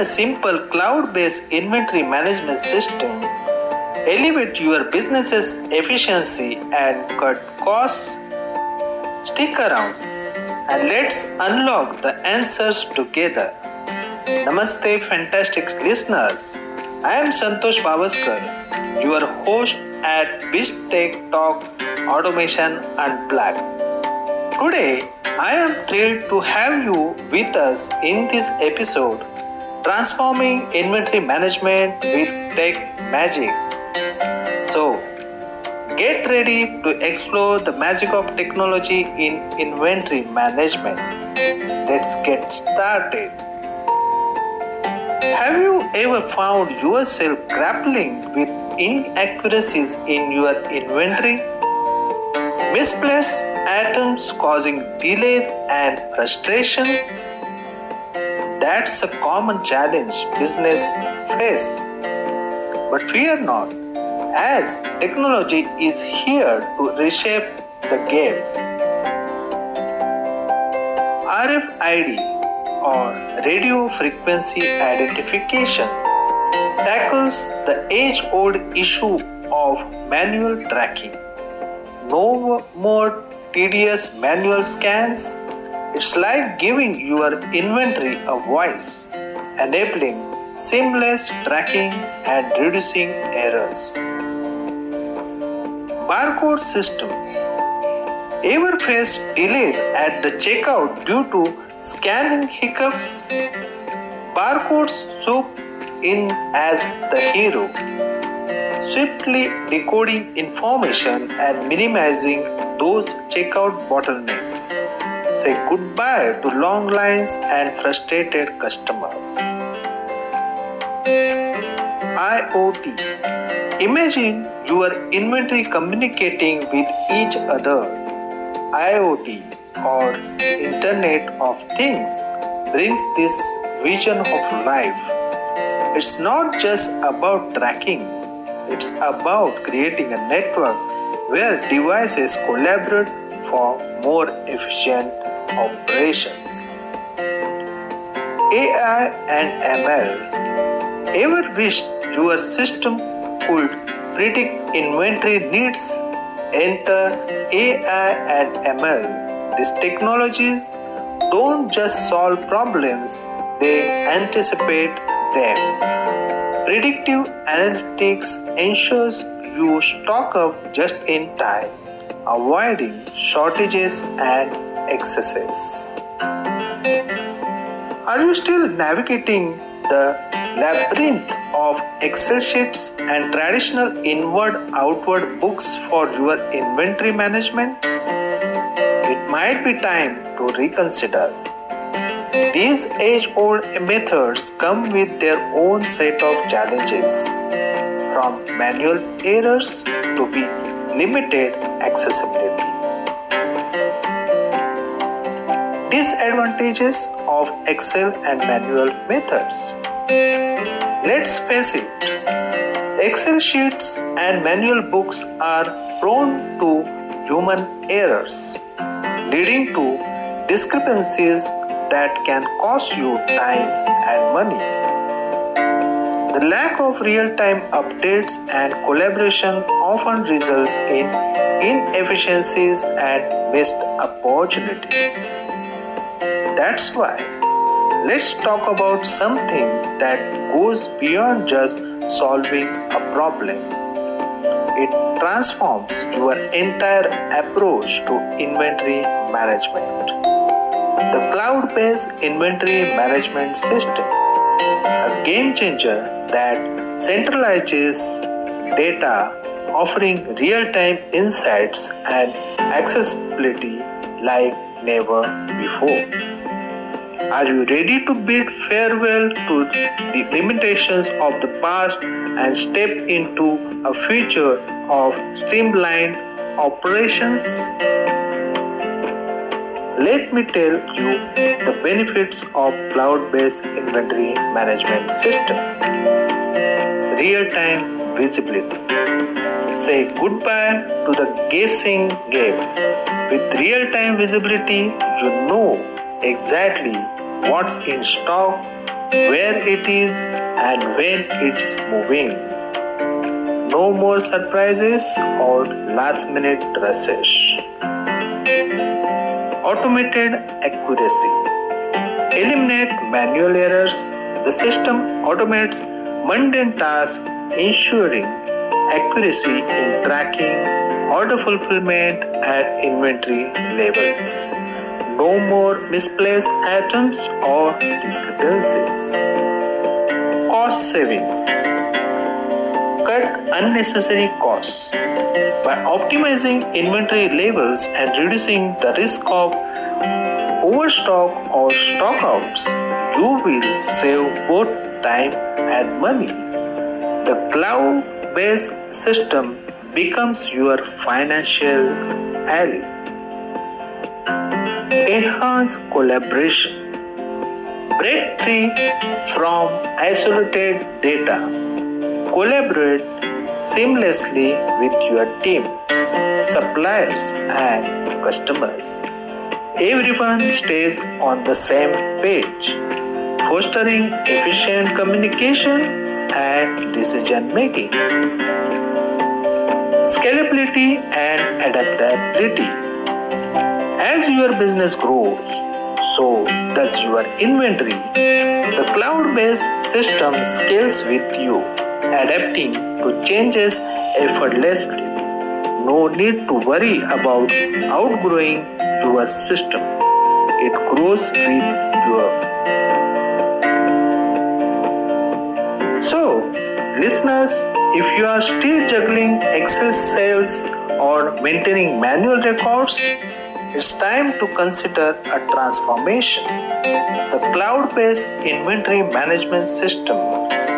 a simple cloud based inventory management system, elevate your business's efficiency and cut costs. Stick around and let's unlock the answers together. Namaste, fantastic listeners. I am Santosh Pawaskar, your host at BizTech Talk Automation and Unplugged. Today, I am thrilled to have you with us in this episode Transforming Inventory Management with Tech Magic. So, get ready to explore the magic of technology in inventory management. Let's get started. Have you ever found yourself grappling with inaccuracies in your inventory? Misplaced items causing delays and frustration? That's a common challenge business face. But fear not, as technology is here to reshape the game. RFID or radio frequency identification tackles the age old issue of manual tracking. No more tedious manual scans. It's like giving your inventory a voice, enabling seamless tracking and reducing errors. Barcode system. Ever faced delays at the checkout due to scanning hiccups? Barcodes swoop in as the hero, swiftly decoding information and minimizing those checkout bottlenecks. Say goodbye to long lines and frustrated customers. IoT Imagine your inventory communicating with each other. IoT or Internet of Things brings this vision of life. It's not just about tracking, it's about creating a network where devices collaborate for more efficient operations. AI and ML. Ever wished your system could predict inventory needs? Enter AI and ML. These technologies don't just solve problems, they anticipate them. Predictive analytics ensures you stock up just in time, avoiding shortages and excesses. Are you still navigating the labyrinth of Excel sheets and traditional inward outward books for your inventory management? It might be time to reconsider. These age old methods come with their own set of challenges, from manual errors to be limited accessibility. Disadvantages of Excel and manual methods. Let's face it, Excel sheets and manual books are prone to human errors, leading to discrepancies that can cost you time and money. The lack of real time updates and collaboration often results in inefficiencies and missed opportunities. That's why let's talk about something that goes beyond just solving a problem. It transforms your entire approach to inventory management. The cloud based inventory management system, a game changer that centralizes data, offering real time insights and accessibility like never before. Are you ready to bid farewell to the limitations of the past and step into a future of streamlined operations? Let me tell you the benefits of cloud-based inventory management system. Real-time visibility. Say goodbye to the guessing game. With real-time visibility, you know exactly what's in stock, where it is and when it's moving. No more surprises or last minute rushes. Automated accuracy. Eliminate manual errors. The system automates mundane tasks, ensuring accuracy in tracking, order fulfillment, and inventory levels. No more misplaced items or discrepancies. Cost savings. Cut unnecessary costs. By optimizing inventory levels and reducing the risk of overstock or stockouts, you will save both time and money. The cloud based system becomes your financial ally. Enhance collaboration. Break free from isolated data. Collaborate seamlessly with your team, suppliers, and customers. Everyone stays on the same page, fostering efficient communication and decision making. Scalability and adaptability. As your business grows, so does your inventory. The cloud based system scales with you, adapting to changes effortlessly. No need to worry about outgrowing your system, it grows with you. So, listeners, if you are still juggling excess sales or maintaining manual records, it's time to consider a transformation. The cloud based inventory management system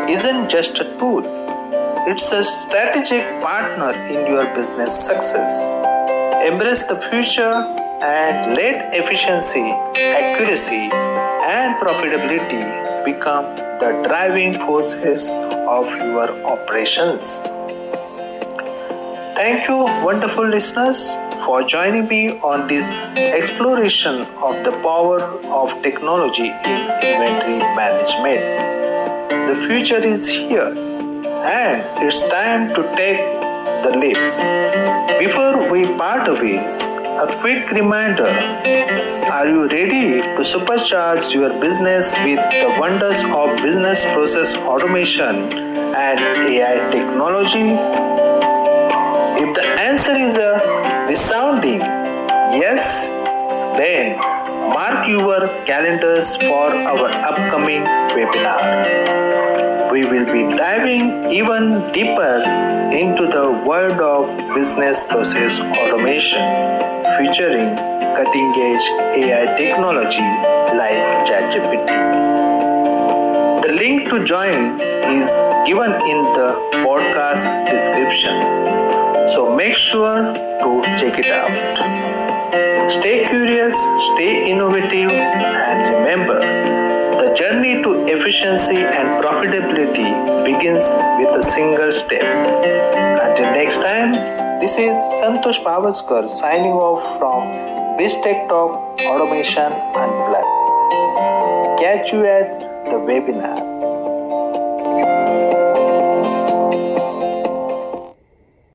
isn't just a tool, it's a strategic partner in your business success. Embrace the future and let efficiency, accuracy, and profitability become the driving forces of your operations. Thank you, wonderful listeners, for joining me on this exploration of the power of technology in inventory management. The future is here, and it's time to take the leap. Before we part ways, a quick reminder Are you ready to supercharge your business with the wonders of business process automation and AI technology? If the answer is a resounding yes, then mark your calendars for our upcoming webinar. We will be diving even deeper into the world of business process automation featuring cutting edge AI technology like ChatGPT. The link to join is given in the podcast description, so make sure to check it out. Stay curious, stay innovative, and remember the journey to efficiency and profitability begins with a single step. Until next time, this is Santosh Pawaskar signing off from BizTech Talk Automation Unplugged. Catch you at the webinar.